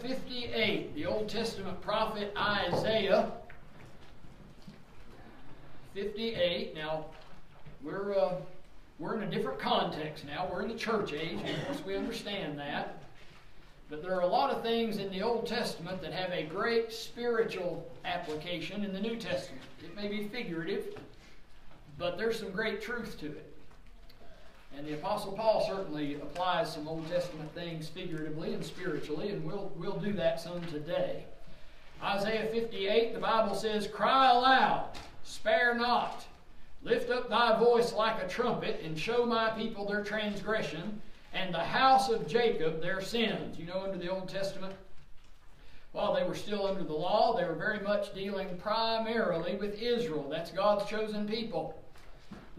58, the Old Testament prophet Isaiah 58. Now, we're, uh, we're in a different context now. We're in the church age, of course, we understand that. But there are a lot of things in the Old Testament that have a great spiritual application in the New Testament. It may be figurative, but there's some great truth to it. And the Apostle Paul certainly applies some Old Testament things figuratively and spiritually, and we'll, we'll do that some today. Isaiah 58, the Bible says, Cry aloud, spare not. Lift up thy voice like a trumpet, and show my people their transgression, and the house of Jacob their sins. You know, under the Old Testament, while they were still under the law, they were very much dealing primarily with Israel. That's God's chosen people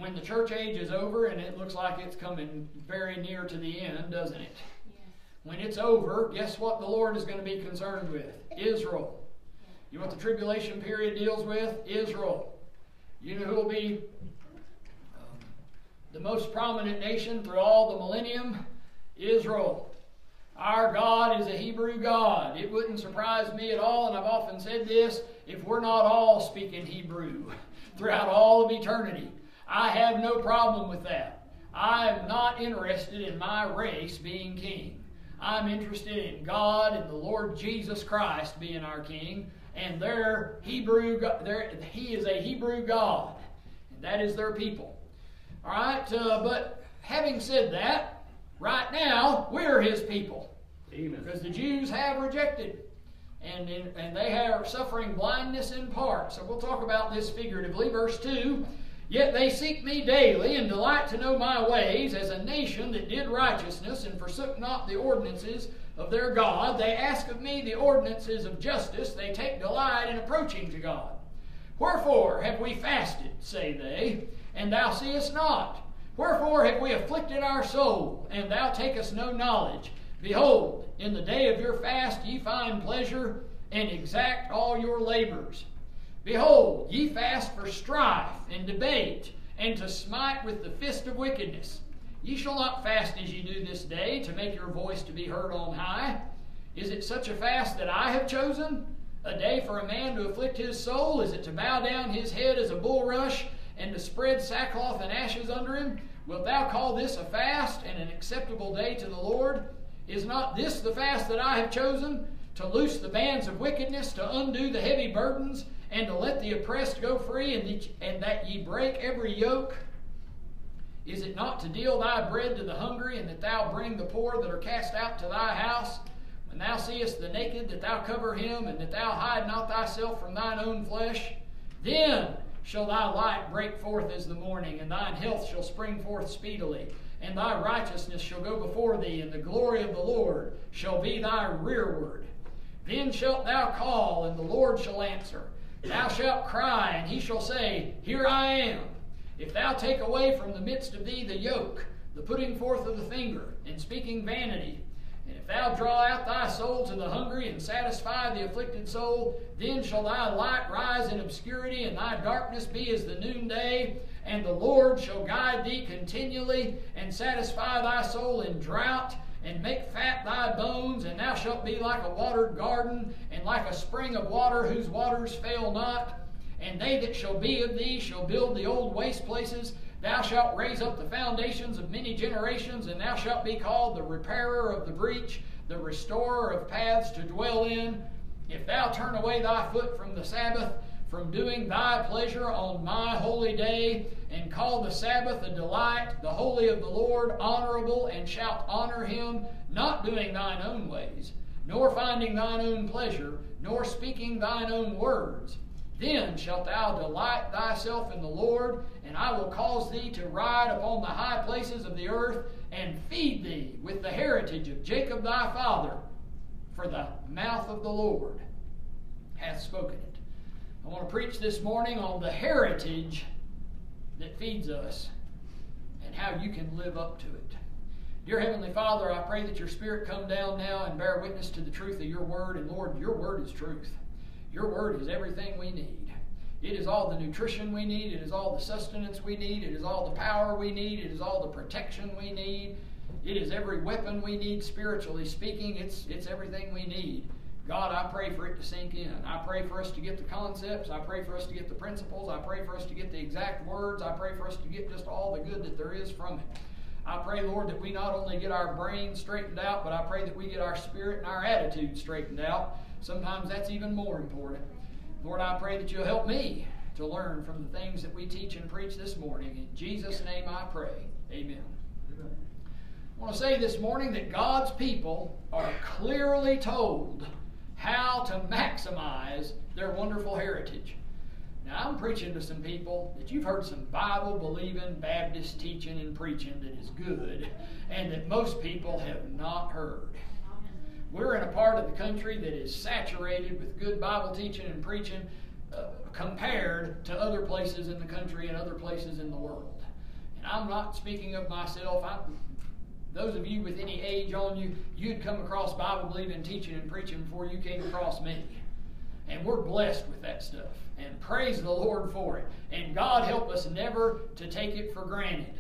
when the church age is over, and it looks like it's coming very near to the end, doesn't it? When it's over, guess what the Lord is going to be concerned with? Israel. You know what the tribulation period deals with? Israel. You know who will be um, the most prominent nation through all the millennium? Israel. Our God is a Hebrew God. It wouldn't surprise me at all, and I've often said this if we're not all speaking Hebrew throughout all of eternity. I have no problem with that. I am not interested in my race being king. I'm interested in God and the Lord Jesus Christ being our king, and their Hebrew, their, He is a Hebrew God, and that is their people. All right, uh, but having said that, right now we're His people, Amen. because the Jews have rejected, and in, and they are suffering blindness in part. So we'll talk about this figuratively. Verse two. Yet they seek me daily and delight to know my ways, as a nation that did righteousness and forsook not the ordinances of their God. They ask of me the ordinances of justice. They take delight in approaching to God. Wherefore have we fasted, say they, and thou seest not? Wherefore have we afflicted our soul, and thou takest no knowledge? Behold, in the day of your fast ye find pleasure, and exact all your labors. Behold, ye fast for strife and debate, and to smite with the fist of wickedness. Ye shall not fast as ye do this day, to make your voice to be heard on high. Is it such a fast that I have chosen? A day for a man to afflict his soul? Is it to bow down his head as a bulrush, and to spread sackcloth and ashes under him? Wilt thou call this a fast and an acceptable day to the Lord? Is not this the fast that I have chosen? To loose the bands of wickedness, to undo the heavy burdens, and to let the oppressed go free, and, and that ye break every yoke? Is it not to deal thy bread to the hungry, and that thou bring the poor that are cast out to thy house? When thou seest the naked, that thou cover him, and that thou hide not thyself from thine own flesh? Then shall thy light break forth as the morning, and thine health shall spring forth speedily, and thy righteousness shall go before thee, and the glory of the Lord shall be thy rearward. Then shalt thou call, and the Lord shall answer. Thou shalt cry, and he shall say, Here I am. If thou take away from the midst of thee the yoke, the putting forth of the finger, and speaking vanity, and if thou draw out thy soul to the hungry and satisfy the afflicted soul, then shall thy light rise in obscurity, and thy darkness be as the noonday. And the Lord shall guide thee continually, and satisfy thy soul in drought, and make fat thy bones, and thou shalt be like a watered garden, and like a spring of water whose waters fail not. And they that shall be of thee shall build the old waste places. Thou shalt raise up the foundations of many generations, and thou shalt be called the repairer of the breach, the restorer of paths to dwell in. If thou turn away thy foot from the Sabbath, from doing thy pleasure on my holy day, call the Sabbath a delight, the holy of the Lord honorable, and shalt honor him, not doing thine own ways, nor finding thine own pleasure, nor speaking thine own words. Then shalt thou delight thyself in the Lord, and I will cause thee to ride upon the high places of the earth, and feed thee with the heritage of Jacob thy father, for the mouth of the Lord hath spoken it. I want to preach this morning on the heritage that feeds us and how you can live up to it. Dear Heavenly Father, I pray that your Spirit come down now and bear witness to the truth of your word. And Lord, your word is truth. Your word is everything we need. It is all the nutrition we need. It is all the sustenance we need. It is all the power we need. It is all the protection we need. It is every weapon we need spiritually speaking. It's, it's everything we need. God, I pray for it to sink in. I pray for us to get the concepts. I pray for us to get the principles. I pray for us to get the exact words. I pray for us to get just all the good that there is from it. I pray, Lord, that we not only get our brain straightened out, but I pray that we get our spirit and our attitude straightened out. Sometimes that's even more important. Lord, I pray that you'll help me to learn from the things that we teach and preach this morning. In Jesus' name I pray. Amen. Amen. I want to say this morning that God's people are clearly told how to maximize their wonderful heritage. Now, I'm preaching to some people that you've heard some Bible believing Baptist teaching and preaching that is good, and that most people have not heard. We're in a part of the country that is saturated with good Bible teaching and preaching uh, compared to other places in the country and other places in the world. And I'm not speaking of myself. I'm, those of you with any age on you, you'd come across Bible believing, teaching, and preaching before you came across me. And we're blessed with that stuff. And praise the Lord for it. And God help us never to take it for granted.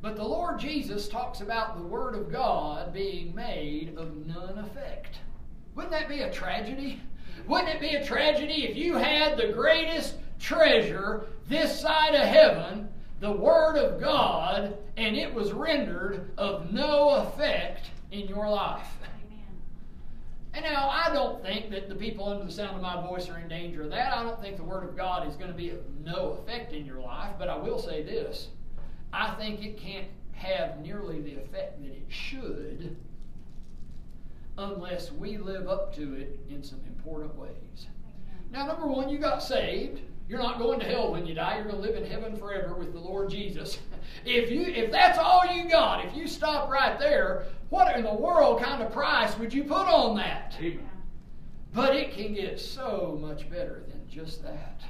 But the Lord Jesus talks about the Word of God being made of none effect. Wouldn't that be a tragedy? Wouldn't it be a tragedy if you had the greatest treasure this side of heaven, the Word of God, and it was rendered of no effect in your life? And now, I don't think that the people under the sound of my voice are in danger of that. I don't think the Word of God is going to be of no effect in your life, but I will say this I think it can't have nearly the effect that it should unless we live up to it in some important ways. Now, number one, you got saved. You're not going to hell when you die. You're going to live in heaven forever with the Lord Jesus. If you if that's all you got, if you stop right there, what in the world kind of price would you put on that? Amen. But it can get so much better than just that.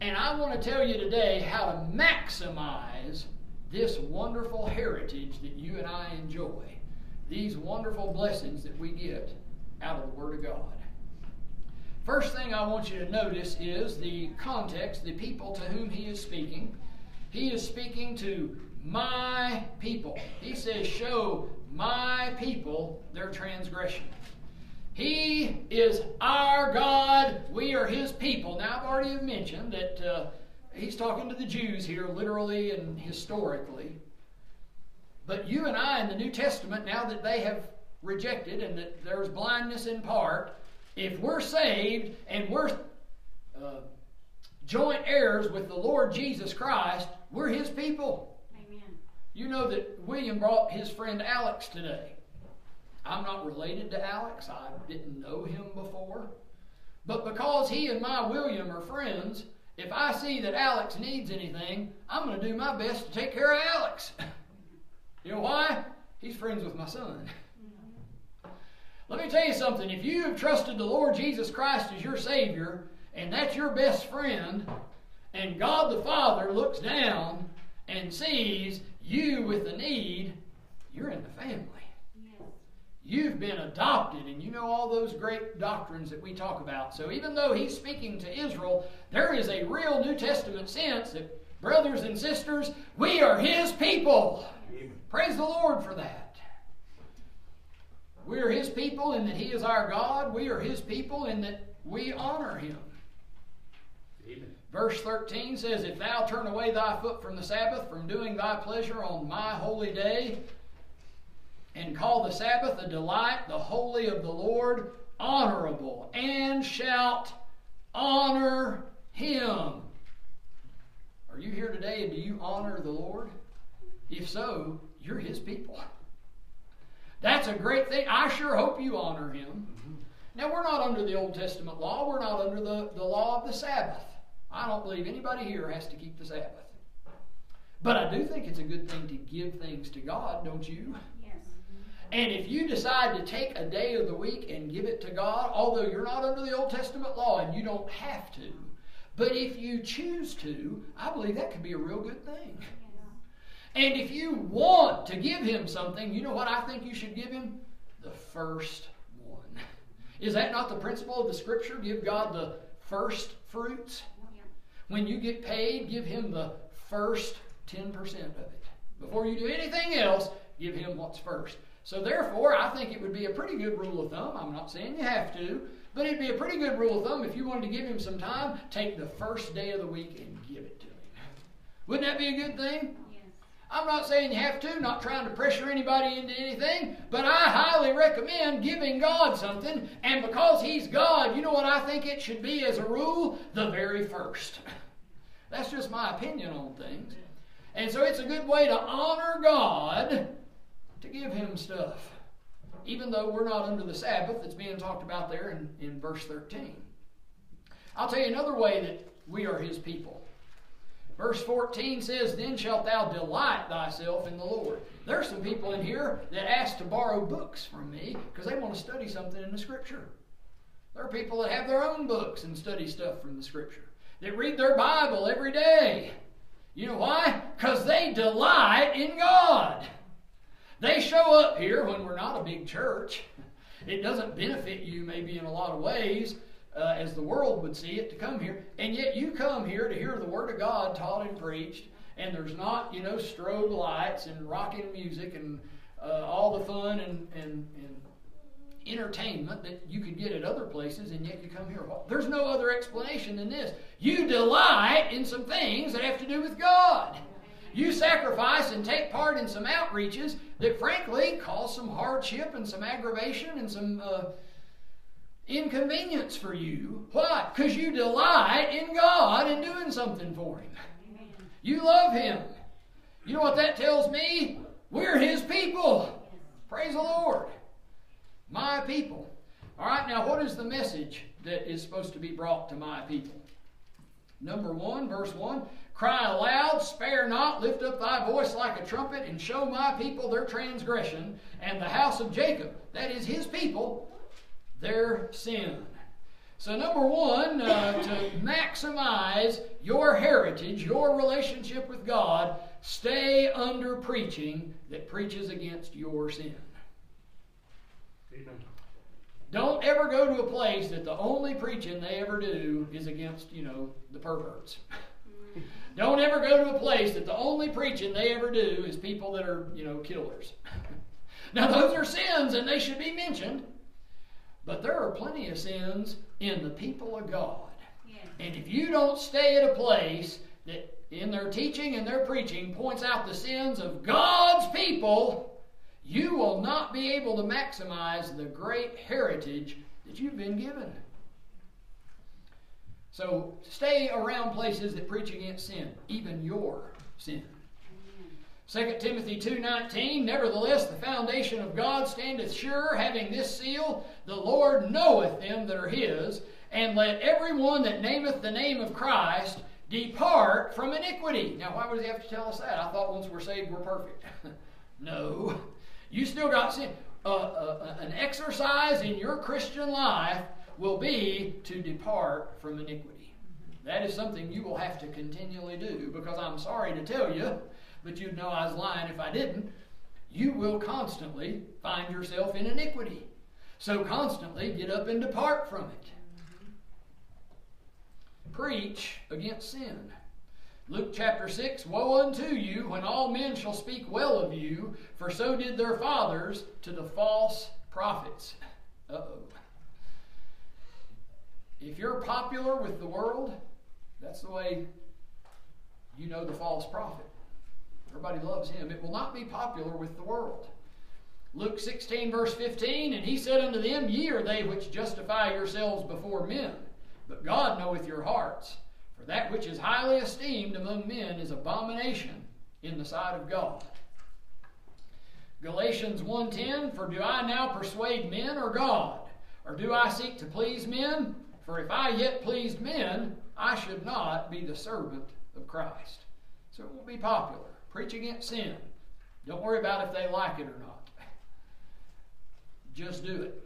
And I want to tell you today how to maximize this wonderful heritage that you and I enjoy, these wonderful blessings that we get out of the Word of God. First thing I want you to notice is the context, the people to whom he is speaking. He is speaking to my people. He says, Show my people their transgression. He is our God. We are His people. Now, I've already mentioned that uh, He's talking to the Jews here, literally and historically. But you and I in the New Testament, now that they have rejected and that there's blindness in part, if we're saved and we're uh, joint heirs with the Lord Jesus Christ, we're His people. Amen. You know that William brought his friend Alex today. I'm not related to Alex. I didn't know him before. But because he and my William are friends, if I see that Alex needs anything, I'm going to do my best to take care of Alex. you know why? He's friends with my son. Let me tell you something. If you have trusted the Lord Jesus Christ as your Savior, and that's your best friend, and God the Father looks down and sees you with a need, you're in the family. You've been adopted, and you know all those great doctrines that we talk about. So, even though he's speaking to Israel, there is a real New Testament sense that, brothers and sisters, we are his people. Amen. Praise the Lord for that. We are his people in that he is our God. We are his people in that we honor him. Amen. Verse 13 says, If thou turn away thy foot from the Sabbath, from doing thy pleasure on my holy day, and call the Sabbath a delight, the holy of the Lord, honorable, and shalt honor him. Are you here today and do you honor the Lord? If so, you're his people. That's a great thing. I sure hope you honor him. Mm-hmm. Now, we're not under the Old Testament law. We're not under the, the law of the Sabbath. I don't believe anybody here has to keep the Sabbath. But I do think it's a good thing to give things to God, don't you? Yes. And if you decide to take a day of the week and give it to God, although you're not under the Old Testament law and you don't have to, but if you choose to, I believe that could be a real good thing. And if you want to give him something, you know what I think you should give him? The first one. Is that not the principle of the scripture? Give God the first fruits. When you get paid, give him the first 10% of it. Before you do anything else, give Him what's first. So, therefore, I think it would be a pretty good rule of thumb. I'm not saying you have to, but it'd be a pretty good rule of thumb if you wanted to give Him some time, take the first day of the week and give it to Him. Wouldn't that be a good thing? I'm not saying you have to, not trying to pressure anybody into anything, but I highly recommend giving God something, and because He's God, you know what I think it should be as a rule? The very first. That's just my opinion on things. And so it's a good way to honor God to give Him stuff, even though we're not under the Sabbath that's being talked about there in, in verse 13. I'll tell you another way that we are His people. Verse 14 says, Then shalt thou delight thyself in the Lord. There are some people in here that ask to borrow books from me because they want to study something in the Scripture. There are people that have their own books and study stuff from the Scripture, that read their Bible every day. You know why? Because they delight in God. They show up here when we're not a big church. It doesn't benefit you, maybe, in a lot of ways uh, as the world would see it, to come here. And yet you come here to hear the Word of God taught and preached, and there's not, you know, strobe lights and rocking music and uh, all the fun and, and, and entertainment that you could get at other places, and yet you come here. Well, there's no other explanation than this. You delight in some things that have to do with God. You sacrifice and take part in some outreaches that, frankly, cause some hardship and some aggravation and some. Uh, inconvenience for you. Why? Because you delight in God and doing something for Him. You love Him. You know what that tells me? We're His people. Praise the Lord. My people. All right, now what is the message that is supposed to be brought to my people? Number one, verse one Cry aloud, spare not, lift up thy voice like a trumpet, and show my people their transgression, and the house of Jacob, that is his people, their sin. So, number one, uh, to maximize your heritage, your relationship with God, stay under preaching that preaches against your sin. Amen. Don't ever go to a place that the only preaching they ever do is against, you know, the perverts. Don't ever go to a place that the only preaching they ever do is people that are, you know, killers. now, those are sins and they should be mentioned. But there are plenty of sins in the people of God. Yeah. And if you don't stay at a place that in their teaching and their preaching points out the sins of God's people, you will not be able to maximize the great heritage that you've been given. So stay around places that preach against sin, even your sin. 2 Timothy 2.19, Nevertheless, the foundation of God standeth sure, having this seal, The Lord knoweth them that are his, and let every one that nameth the name of Christ depart from iniquity. Now, why would he have to tell us that? I thought once we're saved, we're perfect. no. You still got sin. Uh, uh, an exercise in your Christian life will be to depart from iniquity. That is something you will have to continually do because I'm sorry to tell you, but you'd know I was lying if I didn't. You will constantly find yourself in iniquity. So constantly get up and depart from it. Preach against sin. Luke chapter 6 Woe unto you when all men shall speak well of you, for so did their fathers to the false prophets. Uh oh. If you're popular with the world, that's the way you know the false prophet. Everybody loves him. It will not be popular with the world. Luke 16, verse 15, And he said unto them, Ye are they which justify yourselves before men, but God knoweth your hearts. For that which is highly esteemed among men is abomination in the sight of God. Galatians 1:10 For do I now persuade men or God or do I seek to please men for if I yet pleased men I should not be the servant of Christ so it will be popular Preach against sin. Don't worry about if they like it or not. Just do it.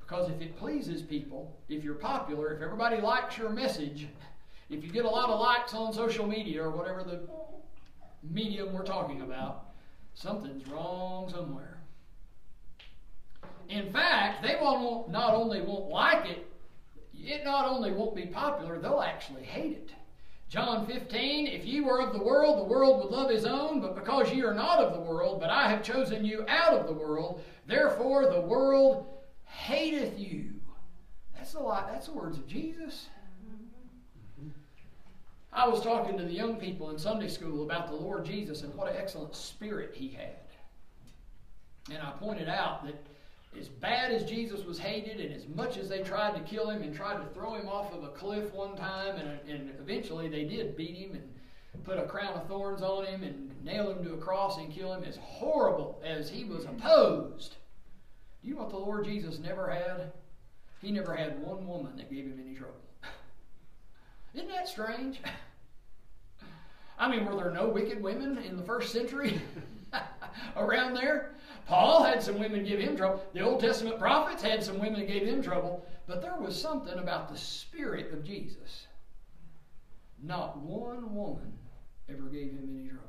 Because if it pleases people, if you're popular, if everybody likes your message, if you get a lot of likes on social media or whatever the medium we're talking about, something's wrong somewhere. In fact, they won't, not only won't like it, it not only won't be popular, they'll actually hate it. John 15, if ye were of the world, the world would love his own, but because ye are not of the world, but I have chosen you out of the world, therefore the world hateth you. That's the lot, that's the words of Jesus. I was talking to the young people in Sunday school about the Lord Jesus and what an excellent spirit he had. And I pointed out that as bad as Jesus was hated, and as much as they tried to kill him and tried to throw him off of a cliff one time, and, and eventually they did beat him and put a crown of thorns on him and nail him to a cross and kill him, as horrible as he was opposed, you know what the Lord Jesus never had? He never had one woman that gave him any trouble. Isn't that strange? I mean, were there no wicked women in the first century around there? Paul had some women give him trouble. The Old Testament prophets had some women that gave him trouble. But there was something about the Spirit of Jesus. Not one woman ever gave him any trouble.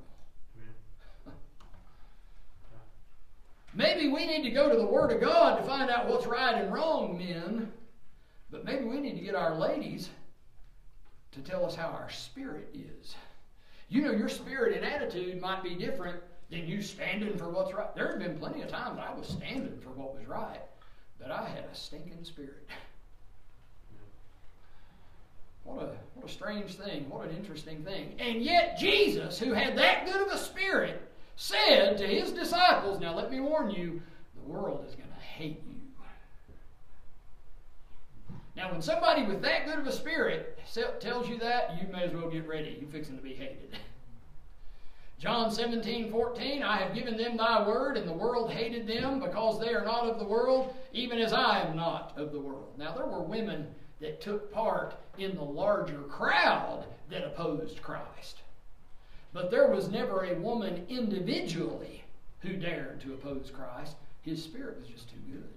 Maybe we need to go to the Word of God to find out what's right and wrong, men. But maybe we need to get our ladies to tell us how our spirit is. You know, your spirit and attitude might be different than you standing for what's right. There have been plenty of times I was standing for what was right, but I had a stinking spirit. What a, what a strange thing. What an interesting thing. And yet, Jesus, who had that good of a spirit, said to his disciples, Now let me warn you, the world is going to hate you. Now, when somebody with that good of a spirit tells you that, you may as well get ready. You're fixing to be hated. John 17, 14, I have given them thy word, and the world hated them because they are not of the world, even as I am not of the world. Now, there were women that took part in the larger crowd that opposed Christ. But there was never a woman individually who dared to oppose Christ. His spirit was just too good.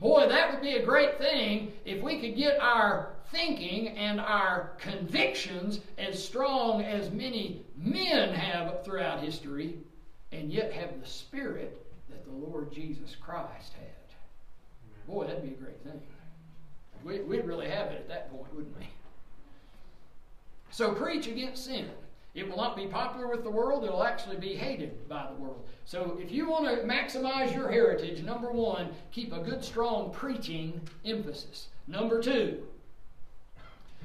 Boy, that would be a great thing if we could get our thinking and our convictions as strong as many men have throughout history, and yet have the spirit that the Lord Jesus Christ had. Boy, that'd be a great thing. We'd really have it at that point, wouldn't we? So preach against sin. It will not be popular with the world, it'll actually be hated by the world. So if you want to maximize your heritage, number one, keep a good, strong preaching emphasis. Number two,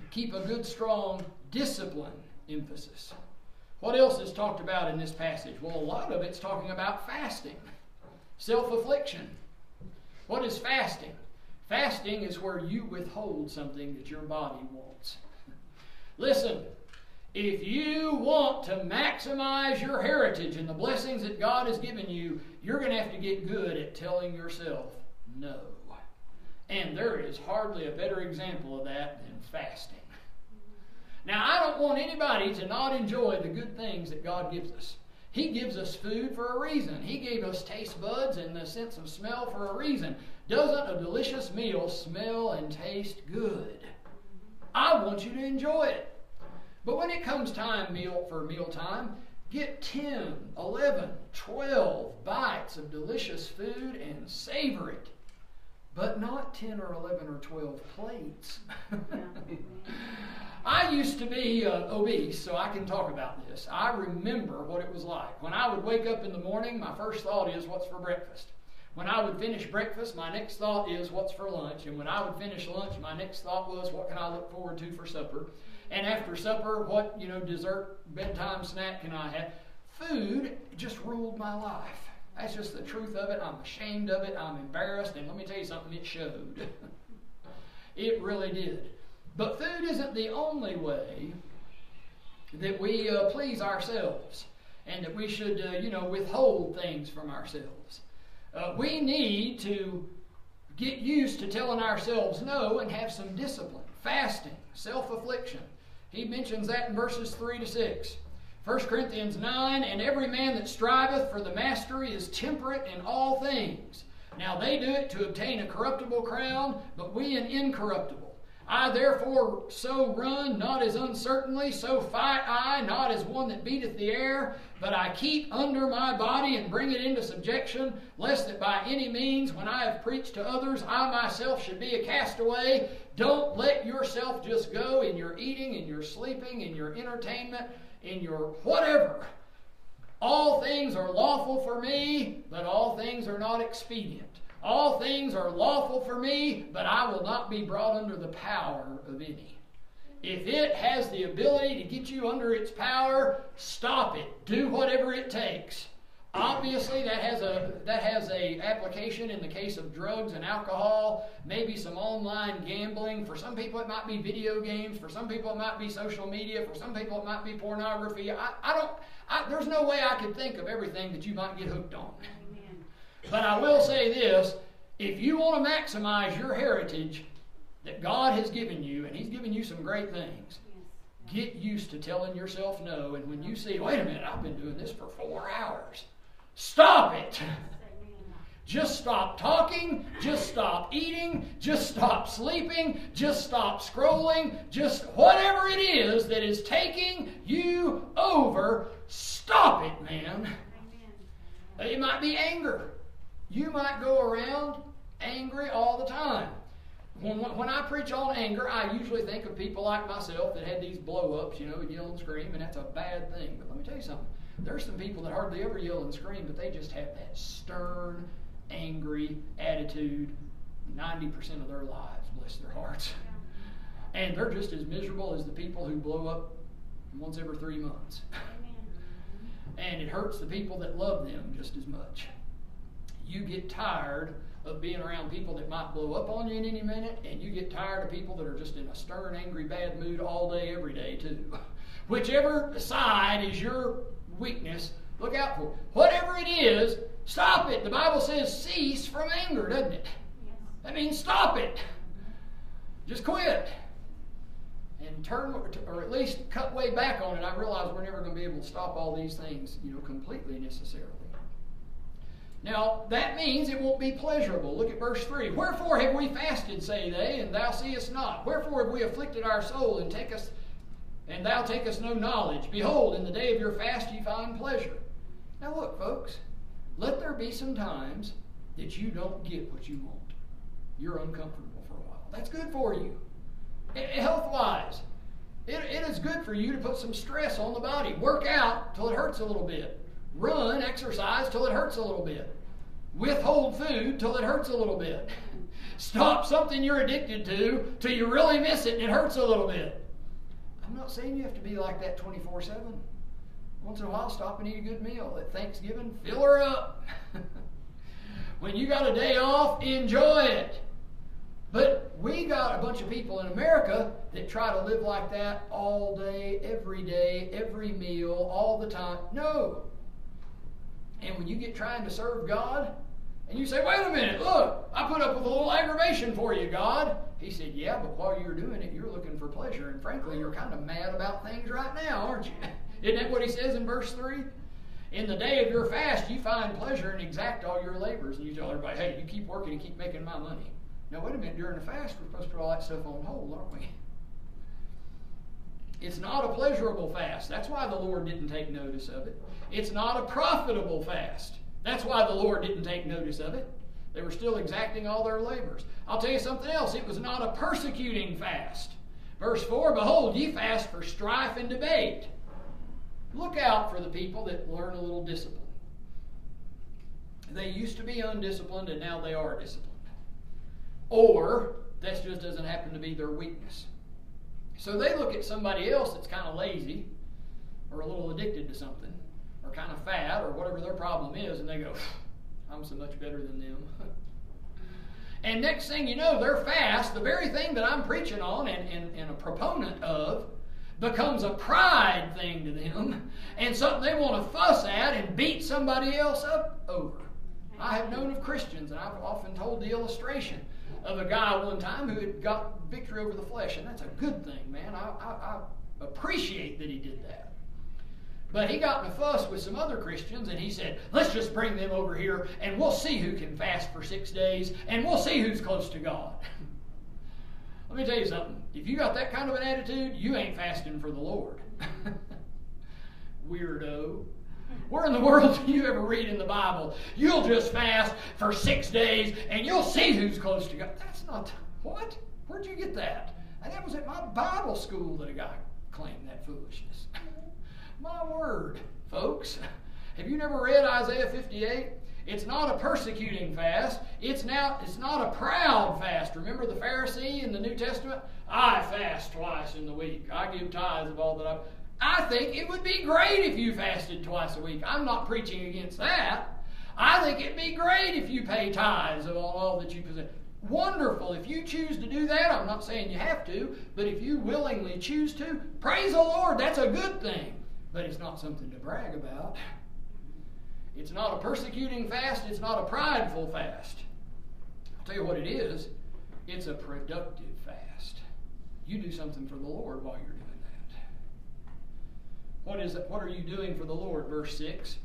keep a good, strong discipline emphasis. What else is talked about in this passage? Well, a lot of it's talking about fasting, self affliction. What is fasting? Fasting is where you withhold something that your body wants. Listen, if you want to maximize your heritage and the blessings that God has given you, you're going to have to get good at telling yourself no. And there is hardly a better example of that than fasting. Now, I don't want anybody to not enjoy the good things that God gives us. He gives us food for a reason. He gave us taste buds and the sense of smell for a reason. Doesn't a delicious meal smell and taste good? I want you to enjoy it. But when it comes time meal for mealtime, get 10, 11, 12 bites of delicious food and savor it. But not 10 or 11 or 12 plates. I used to be uh, obese, so I can talk about this. I remember what it was like. When I would wake up in the morning, my first thought is, What's for breakfast? When I would finish breakfast, my next thought is, What's for lunch? And when I would finish lunch, my next thought was, What can I look forward to for supper? And after supper, what, you know, dessert, bedtime snack can I have? Food just ruled my life. That's just the truth of it. I'm ashamed of it. I'm embarrassed. And let me tell you something, it showed. it really did. But food isn't the only way that we uh, please ourselves and that we should, uh, you know, withhold things from ourselves. Uh, we need to get used to telling ourselves no and have some discipline, fasting, self affliction, he mentions that in verses 3 to 6. 1 Corinthians 9, and every man that striveth for the mastery is temperate in all things. Now they do it to obtain a corruptible crown, but we an incorruptible. I therefore so run, not as uncertainly, so fight I, not as one that beateth the air, but I keep under my body and bring it into subjection, lest that by any means, when I have preached to others, I myself should be a castaway. Don't let yourself just go in your eating, in your sleeping, in your entertainment, in your whatever. All things are lawful for me, but all things are not expedient. All things are lawful for me, but I will not be brought under the power of any. If it has the ability to get you under its power, stop it. Do whatever it takes. Obviously, that has a that has a application in the case of drugs and alcohol, maybe some online gambling. For some people, it might be video games. For some people, it might be social media. For some people, it might be pornography. I, I don't. I, there's no way I could think of everything that you might get hooked on. But I will say this if you want to maximize your heritage that God has given you, and He's given you some great things, get used to telling yourself no. And when you see, wait a minute, I've been doing this for four hours, stop it. Just stop talking, just stop eating, just stop sleeping, just stop scrolling, just whatever it is that is taking you over, stop it, man. It might be anger. You might go around angry all the time. When, when I preach on anger, I usually think of people like myself that had these blow ups, you know, yell and scream, and that's a bad thing. But let me tell you something. There's some people that hardly ever yell and scream, but they just have that stern, angry attitude 90% of their lives, bless their hearts. And they're just as miserable as the people who blow up once every three months. and it hurts the people that love them just as much you get tired of being around people that might blow up on you in any minute, and you get tired of people that are just in a stern, angry, bad mood all day, every day, too. Whichever side is your weakness, look out for. Whatever it is, stop it. The Bible says cease from anger, doesn't it? That means stop it. Just quit. And turn, or at least cut way back on it. I realize we're never going to be able to stop all these things, you know, completely necessarily. Now, that means it won't be pleasurable. Look at verse 3. Wherefore have we fasted, say they, and thou seest not? Wherefore have we afflicted our soul, and take us and thou takest no knowledge? Behold, in the day of your fast ye find pleasure. Now look, folks, let there be some times that you don't get what you want. You're uncomfortable for a while. That's good for you. Health wise, it, it is good for you to put some stress on the body. Work out till it hurts a little bit. Run, exercise till it hurts a little bit. Withhold food till it hurts a little bit. Stop something you're addicted to till you really miss it and it hurts a little bit. I'm not saying you have to be like that 24 7. Once in a while, stop and eat a good meal. At Thanksgiving, fill her up. when you got a day off, enjoy it. But we got a bunch of people in America that try to live like that all day, every day, every meal, all the time. No. And when you get trying to serve God, and you say, wait a minute, look, I put up with a little aggravation for you, God. He said, yeah, but while you're doing it, you're looking for pleasure. And frankly, you're kind of mad about things right now, aren't you? Isn't that what he says in verse 3? In the day of your fast, you find pleasure and exact all your labors. And you tell everybody, hey, you keep working and keep making my money. Now, wait a minute, during the fast, we're supposed to put all that stuff on hold, aren't we? It's not a pleasurable fast. That's why the Lord didn't take notice of it. It's not a profitable fast. That's why the Lord didn't take notice of it. They were still exacting all their labors. I'll tell you something else. It was not a persecuting fast. Verse 4 Behold, ye fast for strife and debate. Look out for the people that learn a little discipline. They used to be undisciplined and now they are disciplined. Or that just doesn't happen to be their weakness. So they look at somebody else that's kind of lazy or a little addicted to something kind of fat or whatever their problem is, and they go, I'm so much better than them. and next thing you know, they're fast, the very thing that I'm preaching on and, and, and a proponent of becomes a pride thing to them and something they want to fuss at and beat somebody else up over. I have known of Christians, and I've often told the illustration of a guy one time who had got victory over the flesh, and that's a good thing, man. I, I, I appreciate that he did that. But he got in a fuss with some other Christians and he said, let's just bring them over here and we'll see who can fast for six days and we'll see who's close to God. Let me tell you something. If you got that kind of an attitude, you ain't fasting for the Lord. Weirdo. Where in the world do you ever read in the Bible? You'll just fast for six days and you'll see who's close to God. That's not what? Where'd you get that? And that was at my Bible school that a guy claimed that foolishness. my word, folks. Have you never read Isaiah 58? It's not a persecuting fast. It's now it's not a proud fast. Remember the Pharisee in the New Testament? I fast twice in the week. I give tithes of all that I I think it would be great if you fasted twice a week. I'm not preaching against that. I think it'd be great if you pay tithes of all that you possess. Wonderful. If you choose to do that, I'm not saying you have to, but if you willingly choose to, praise the Lord. That's a good thing. But it's not something to brag about. It's not a persecuting fast, it's not a prideful fast. I'll tell you what it is it's a productive fast. You do something for the Lord while you're doing that. What is it? What are you doing for the Lord? Verse 6.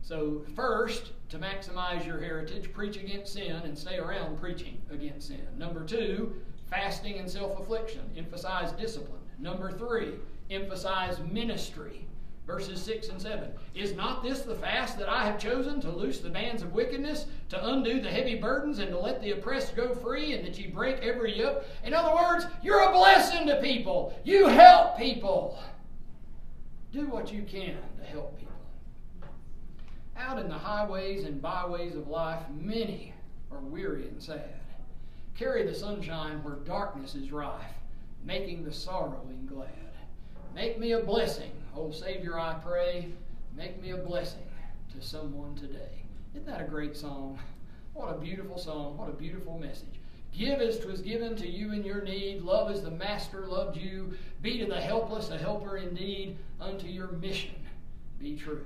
So, first, to maximize your heritage, preach against sin and stay around preaching against sin. Number two, fasting and self affliction. Emphasize discipline. Number three, emphasize ministry verses 6 and 7. Is not this the fast that I have chosen to loose the bands of wickedness, to undo the heavy burdens, and to let the oppressed go free, and that ye break every yoke? In other words, you're a blessing to people. You help people. Do what you can to help people. Out in the highways and byways of life, many are weary and sad. Carry the sunshine where darkness is rife, making the sorrowing glad. Make me a blessing Oh, Savior, I pray, make me a blessing to someone today. Isn't that a great song? What a beautiful song. What a beautiful message. Give as 'twas given to you in your need. Love as the Master loved you. Be to the helpless a helper indeed. Unto your mission be true.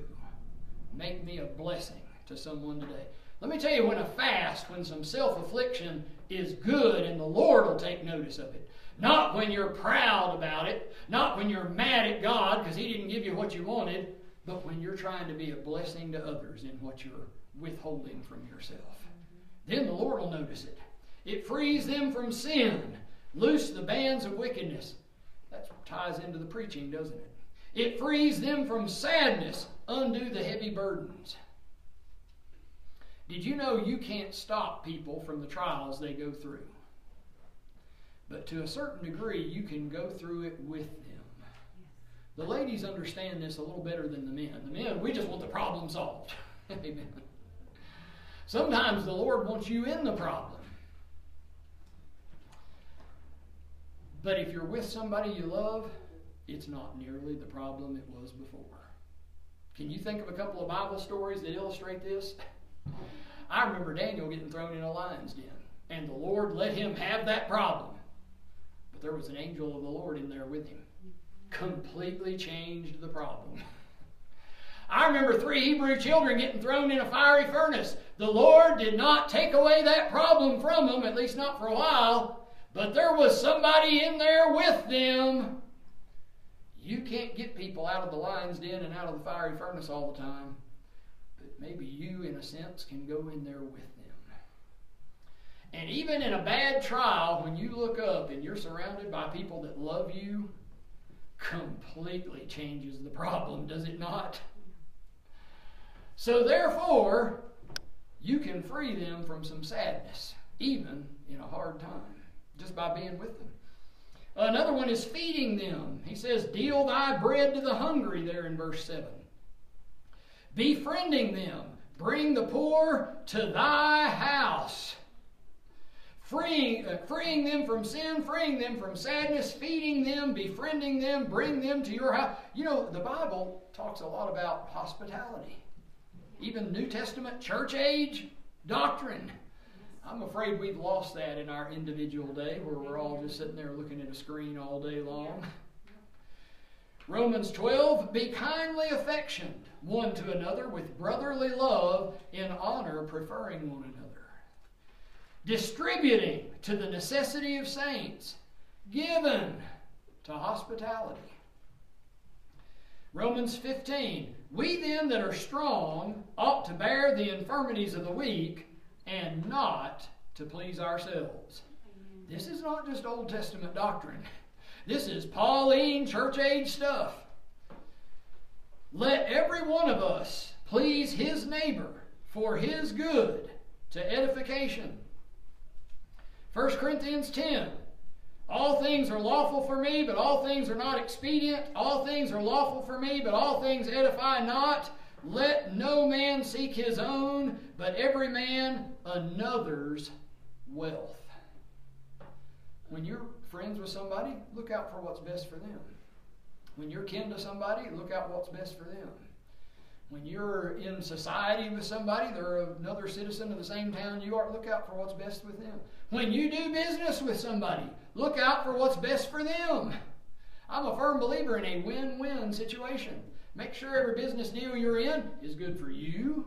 Make me a blessing to someone today. Let me tell you, when a fast, when some self affliction is good and the Lord will take notice of it, not when you're proud about it, not when you're mad at God because He didn't give you what you wanted, but when you're trying to be a blessing to others in what you're withholding from yourself. Then the Lord will notice it. It frees them from sin, loose the bands of wickedness. That ties into the preaching, doesn't it? It frees them from sadness, undo the heavy burdens. Did you know you can't stop people from the trials they go through? But to a certain degree, you can go through it with them. The ladies understand this a little better than the men. The men, we just want the problem solved. Amen. Sometimes the Lord wants you in the problem. But if you're with somebody you love, it's not nearly the problem it was before. Can you think of a couple of Bible stories that illustrate this? I remember Daniel getting thrown in a lion's den, and the Lord let him have that problem But there was an angel of the Lord in there with him. Completely changed the problem. I remember three Hebrew children getting thrown in a fiery furnace. The Lord did not take away that problem from them, at least not for a while, but there was somebody in there with them. You can't get people out of the lion's den and out of the fiery furnace all the time, maybe you, in a sense, can go in there with them. And even in a bad trial, when you look up and you're surrounded by people that love you, completely changes the problem, does it not? So, therefore, you can free them from some sadness, even in a hard time, just by being with them. Another one is feeding them. He says, Deal thy bread to the hungry, there in verse 7. Befriending them. Bring the poor to thy house freeing, uh, freeing them from sin, freeing them from sadness, feeding them, befriending them, bring them to your house. You know, the Bible talks a lot about hospitality, even New Testament church age doctrine. I'm afraid we've lost that in our individual day where we're all just sitting there looking at a screen all day long. Romans 12, be kindly affectioned one to another with brotherly love, in honor, preferring one another distributing to the necessity of saints, given to hospitality. Romans 15. We then that are strong ought to bear the infirmities of the weak and not to please ourselves. This is not just Old Testament doctrine. This is Pauline church age stuff. Let every one of us please his neighbor for his good to edification. 1 Corinthians 10. All things are lawful for me, but all things are not expedient. All things are lawful for me, but all things edify not. Let no man seek his own, but every man another's wealth. When you're friends with somebody, look out for what's best for them. When you're kin to somebody, look out what's best for them. When you're in society with somebody, they're another citizen of the same town you are, look out for what's best with them. When you do business with somebody, look out for what's best for them. I'm a firm believer in a win win situation. Make sure every business deal you're in is good for you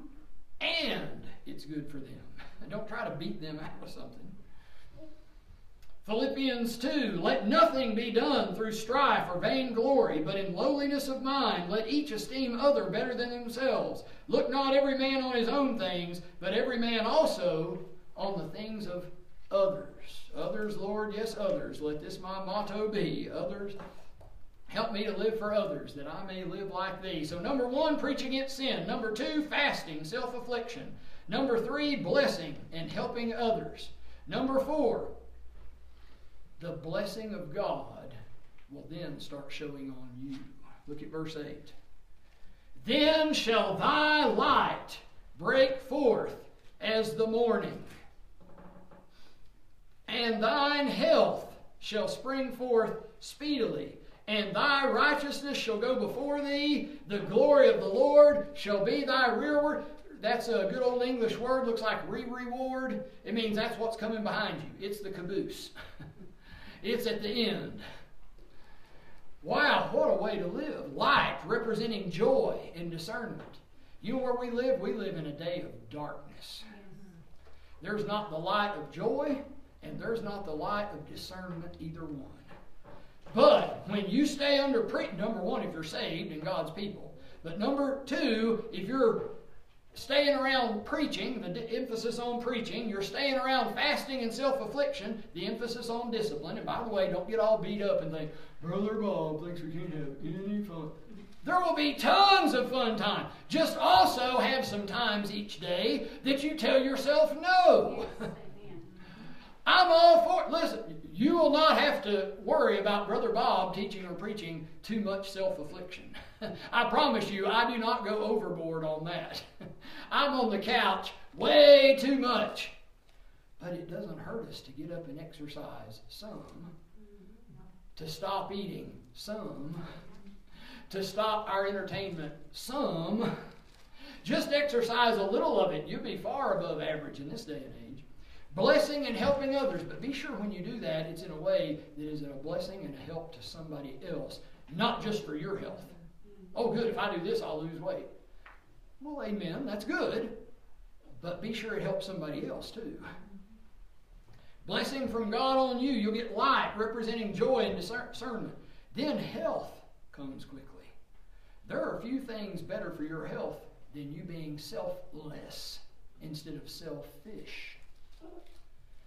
and it's good for them. Don't try to beat them out of something. Philippians 2 Let nothing be done through strife or vainglory, but in lowliness of mind let each esteem other better than themselves. Look not every man on his own things, but every man also on the things of others. Others, Lord, yes, others. Let this my motto be. Others, help me to live for others, that I may live like thee. So, number one, preach against sin. Number two, fasting, self affliction. Number three, blessing and helping others. Number four, the blessing of God will then start showing on you. Look at verse 8. Then shall thy light break forth as the morning, and thine health shall spring forth speedily, and thy righteousness shall go before thee, the glory of the Lord shall be thy rearward. That's a good old English word, looks like re reward. It means that's what's coming behind you. It's the caboose. It's at the end. Wow, what a way to live. Light representing joy and discernment. You know where we live? We live in a day of darkness. There's not the light of joy, and there's not the light of discernment, either one. But when you stay under pre number one, if you're saved and God's people, but number two, if you're staying around preaching, the emphasis on preaching. You're staying around fasting and self affliction, the emphasis on discipline. And by the way, don't get all beat up and think, Brother Bob thinks we can't have any fun. There will be tons of fun time. Just also have some times each day that you tell yourself no. I'm all for it. Listen, you will not have to worry about Brother Bob teaching or preaching too much self affliction. I promise you, I do not go overboard on that. I'm on the couch way too much. But it doesn't hurt us to get up and exercise some, to stop eating some, to stop our entertainment some. Just exercise a little of it. You'll be far above average in this day and age. Blessing and helping others. But be sure when you do that, it's in a way that is a blessing and a help to somebody else, not just for your health. Oh, good, if I do this, I'll lose weight. Well, amen, that's good. But be sure it helps somebody else too. Blessing from God on you. You'll get light representing joy and discernment. Then health comes quickly. There are few things better for your health than you being selfless instead of selfish.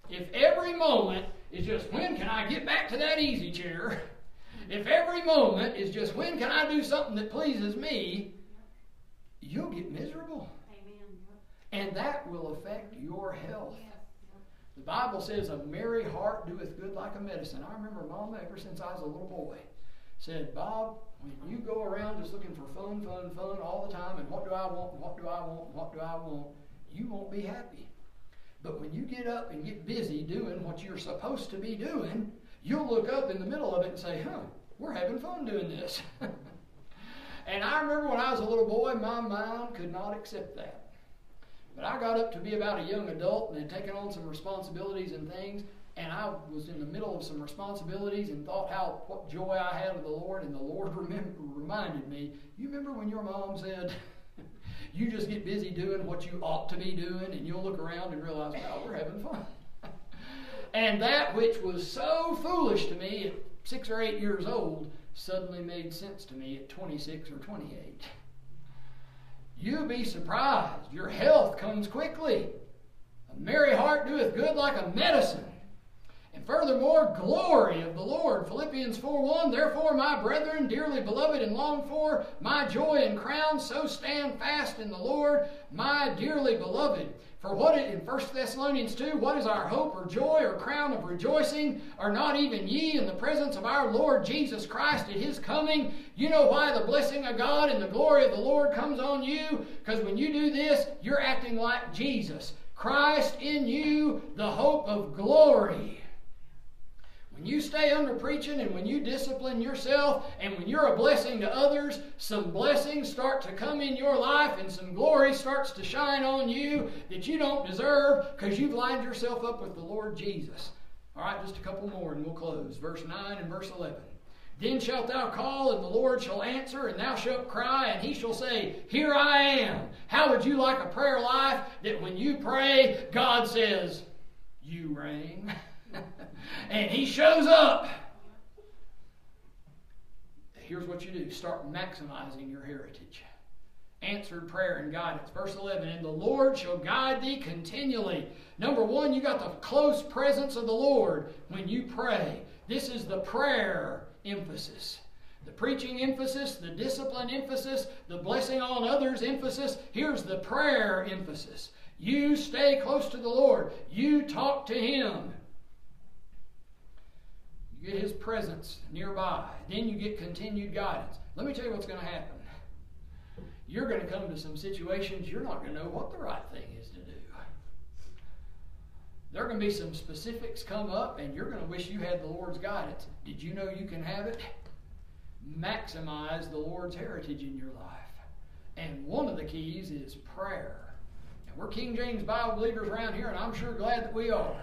If every moment is just, when can I get back to that easy chair? If every moment is just, when can I do something that pleases me? You'll get miserable. And that will affect your health. The Bible says, a merry heart doeth good like a medicine. I remember Mama, ever since I was a little boy, said, Bob, when you go around just looking for fun, fun, fun all the time, and what do I want, what do I want, what do I want, you won't be happy. But when you get up and get busy doing what you're supposed to be doing, you'll look up in the middle of it and say, huh, we're having fun doing this. and I remember when I was a little boy, my mind could not accept that. But I got up to be about a young adult and had taken on some responsibilities and things, and I was in the middle of some responsibilities and thought how what joy I had of the Lord, and the Lord remember, reminded me, you remember when your mom said, you just get busy doing what you ought to be doing, and you'll look around and realize, wow, we're having fun. and that which was so foolish to me at six or eight years old suddenly made sense to me at 26 or 28. You'll be surprised. Your health comes quickly. A merry heart doeth good like a medicine. And furthermore, glory of the Lord. Philippians 4 1. Therefore, my brethren, dearly beloved and longed for, my joy and crown, so stand fast in the Lord, my dearly beloved. For what in 1 Thessalonians 2, what is our hope or joy or crown of rejoicing? Are not even ye in the presence of our Lord Jesus Christ at his coming? You know why the blessing of God and the glory of the Lord comes on you? Because when you do this, you're acting like Jesus. Christ in you, the hope of glory. When you stay under preaching and when you discipline yourself and when you're a blessing to others, some blessings start to come in your life and some glory starts to shine on you that you don't deserve because you've lined yourself up with the Lord Jesus. All right, just a couple more and we'll close. Verse 9 and verse 11. Then shalt thou call, and the Lord shall answer, and thou shalt cry, and he shall say, Here I am. How would you like a prayer life that when you pray, God says, You rang? and he shows up. Here's what you do start maximizing your heritage. Answered prayer and guidance. Verse 11, and the Lord shall guide thee continually. Number one, you got the close presence of the Lord when you pray. This is the prayer emphasis. The preaching emphasis, the discipline emphasis, the blessing on others emphasis. Here's the prayer emphasis. You stay close to the Lord. You talk to Him. Get His presence nearby. Then you get continued guidance. Let me tell you what's going to happen. You're going to come to some situations you're not going to know what the right thing is to do. There are going to be some specifics come up, and you're going to wish you had the Lord's guidance. Did you know you can have it? Maximize the Lord's heritage in your life. And one of the keys is prayer. And we're King James Bible believers around here, and I'm sure glad that we are.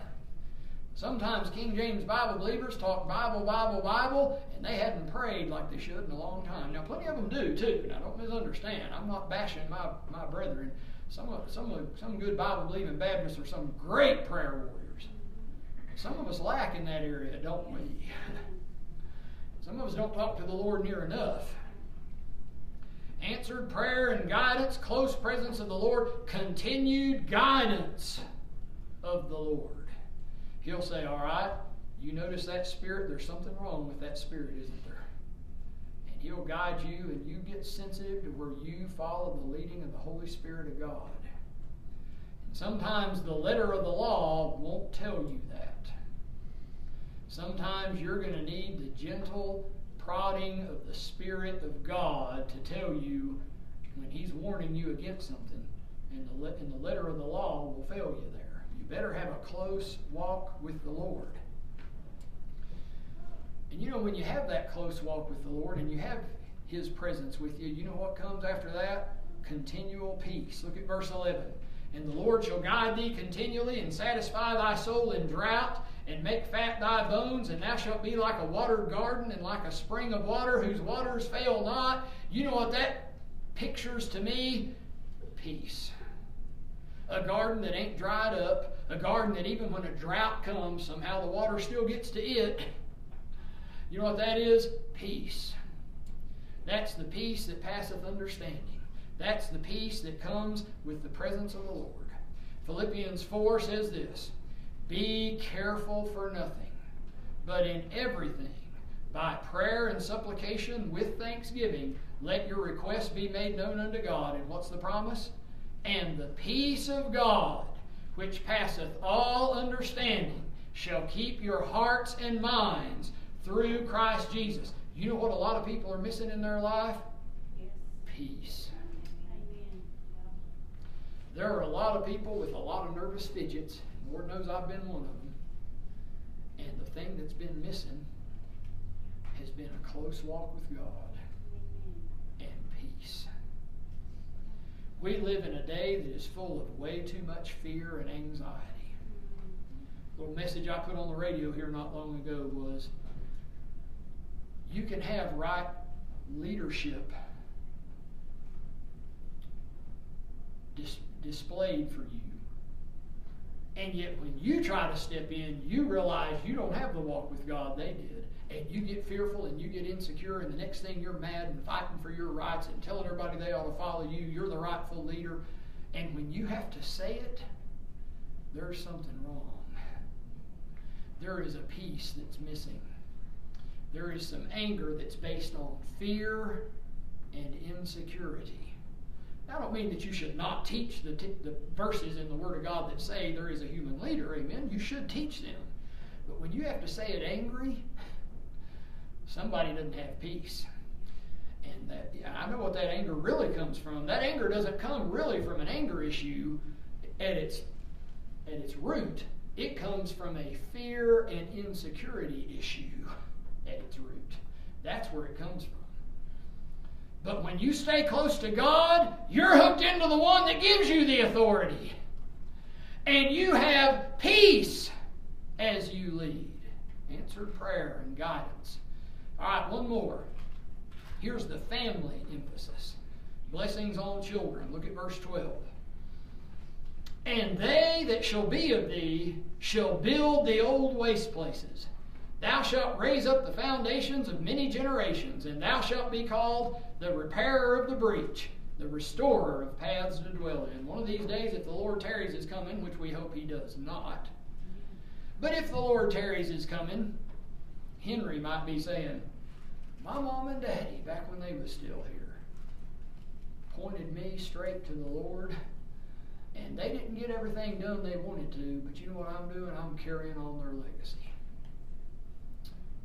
Sometimes King James Bible believers talk Bible, Bible, Bible, and they hadn't prayed like they should in a long time. Now, plenty of them do too. Now, don't misunderstand. I'm not bashing my, my brethren. Some some some good Bible believing Baptists are some great prayer warriors. Some of us lack in that area, don't we? some of us don't talk to the Lord near enough. Answered prayer and guidance, close presence of the Lord, continued guidance of the Lord. He'll say, All right, you notice that spirit, there's something wrong with that spirit, isn't there? And He'll guide you, and you get sensitive to where you follow the leading of the Holy Spirit of God. And sometimes the letter of the law won't tell you that. Sometimes you're going to need the gentle prodding of the Spirit of God to tell you when He's warning you against something, and the, and the letter of the law will fail you there. You better have a close walk with the Lord. And you know, when you have that close walk with the Lord and you have His presence with you, you know what comes after that? Continual peace. Look at verse 11. And the Lord shall guide thee continually and satisfy thy soul in drought and make fat thy bones, and thou shalt be like a watered garden and like a spring of water whose waters fail not. You know what that pictures to me? Peace a garden that ain't dried up, a garden that even when a drought comes, somehow the water still gets to it. You know what that is? Peace. That's the peace that passeth understanding. That's the peace that comes with the presence of the Lord. Philippians 4 says this Be careful for nothing, but in everything, by prayer and supplication with thanksgiving, let your requests be made known unto God. And what's the promise? And the peace of God, which passeth all understanding, shall keep your hearts and minds through Christ Jesus. You know what a lot of people are missing in their life? Yes. Peace. Amen. There are a lot of people with a lot of nervous fidgets. Lord knows I've been one of them. And the thing that's been missing has been a close walk with God. We live in a day that is full of way too much fear and anxiety. The little message I put on the radio here not long ago was you can have right leadership dis- displayed for you. And yet, when you try to step in, you realize you don't have the walk with God they did and you get fearful and you get insecure, and the next thing you're mad and fighting for your rights and telling everybody they ought to follow you, you're the rightful leader. And when you have to say it, there's something wrong. there is a peace that's missing. There is some anger that's based on fear and insecurity. I don't mean that you should not teach the, t- the verses in the Word of God that say there is a human leader, amen. You should teach them. But when you have to say it angry, somebody doesn't have peace. And that, I know what that anger really comes from. That anger doesn't come really from an anger issue at its, at its root. It comes from a fear and insecurity issue at its root. That's where it comes from. But when you stay close to God, you're hooked into the one that gives you the authority. And you have peace as you lead. Answered prayer and guidance. All right, one more. Here's the family emphasis blessings on children. Look at verse 12. And they that shall be of thee shall build the old waste places. Thou shalt raise up the foundations of many generations, and thou shalt be called the repairer of the breach, the restorer of paths to dwell in. One of these days, if the Lord tarries his coming, which we hope he does not, but if the Lord tarries his coming, Henry might be saying, My mom and daddy, back when they was still here, pointed me straight to the Lord and they didn't get everything done they wanted to, but you know what I'm doing? I'm carrying on their legacy.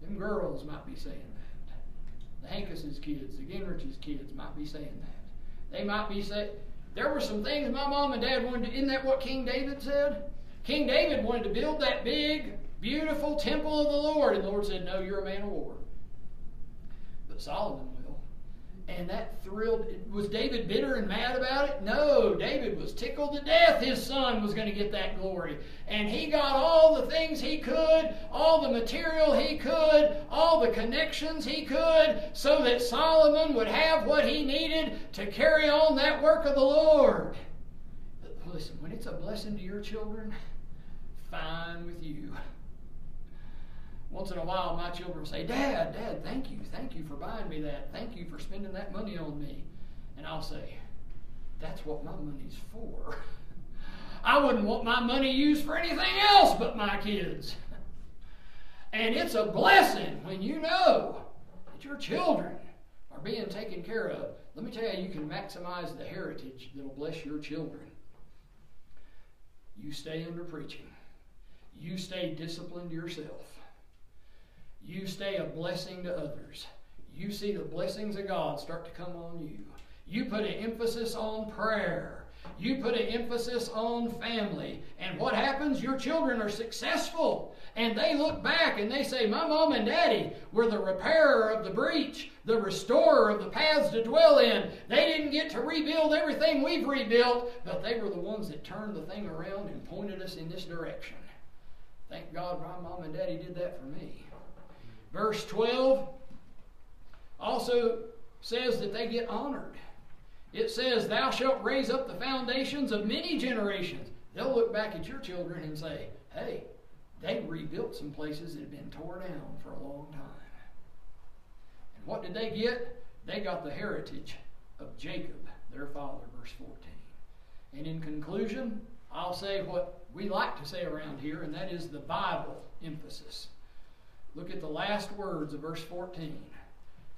Them girls might be saying that. The Hankus's kids, the Ginrich's kids might be saying that. They might be saying, there were some things my mom and dad wanted to, isn't that what King David said? King David wanted to build that big, beautiful temple of the Lord, and the Lord said, no, you're a man of war. Solomon will. and that thrilled. Was David bitter and mad about it? No, David was tickled to death his son was going to get that glory. And he got all the things he could, all the material he could, all the connections he could, so that Solomon would have what he needed to carry on that work of the Lord. Listen, when it's a blessing to your children, fine with you. Once in a while, my children will say, Dad, Dad, thank you. Thank you for buying me that. Thank you for spending that money on me. And I'll say, That's what my money's for. I wouldn't want my money used for anything else but my kids. And it's a blessing when you know that your children are being taken care of. Let me tell you, you can maximize the heritage that'll bless your children. You stay under preaching, you stay disciplined yourself you stay a blessing to others. You see the blessings of God start to come on you. You put an emphasis on prayer. You put an emphasis on family. And what happens? Your children are successful. And they look back and they say, My mom and daddy were the repairer of the breach, the restorer of the paths to dwell in. They didn't get to rebuild everything we've rebuilt, but they were the ones that turned the thing around and pointed us in this direction. Thank God my mom and daddy did that for me. Verse 12 also says that they get honored. It says, Thou shalt raise up the foundations of many generations. They'll look back at your children and say, Hey, they rebuilt some places that had been torn down for a long time. And what did they get? They got the heritage of Jacob, their father, verse 14. And in conclusion, I'll say what we like to say around here, and that is the Bible emphasis. Look at the last words of verse 14.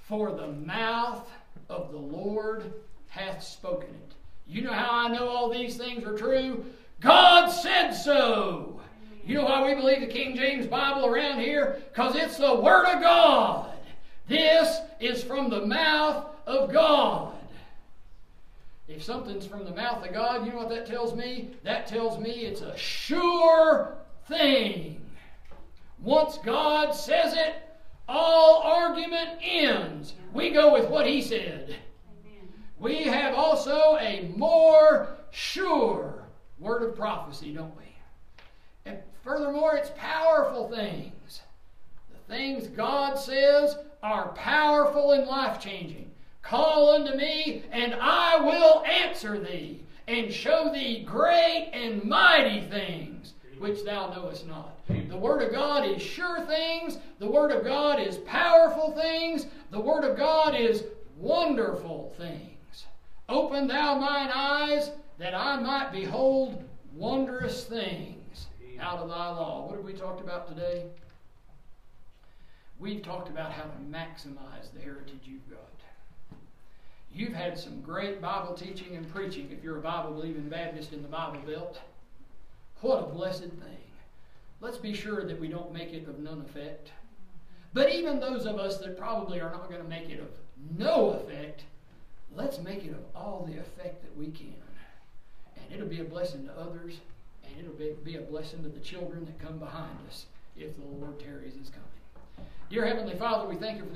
For the mouth of the Lord hath spoken it. You know how I know all these things are true? God said so. You know why we believe the King James Bible around here? Because it's the Word of God. This is from the mouth of God. If something's from the mouth of God, you know what that tells me? That tells me it's a sure thing. Once God says it, all argument ends. We go with what He said. Amen. We have also a more sure word of prophecy, don't we? And furthermore, it's powerful things. The things God says are powerful and life changing. Call unto me, and I will answer thee, and show thee great and mighty things which thou knowest not. The Word of God is sure things. The Word of God is powerful things. The Word of God is wonderful things. Open thou mine eyes that I might behold wondrous things. out of thy law. What have we talked about today? We've talked about how to maximize the heritage you've got. You've had some great Bible teaching and preaching if you're a Bible believing Baptist in the Bible Belt. What a blessed thing. Let's be sure that we don't make it of none effect. But even those of us that probably are not going to make it of no effect, let's make it of all the effect that we can. And it'll be a blessing to others, and it'll be, be a blessing to the children that come behind us if the Lord tarries his coming. Dear Heavenly Father, we thank you for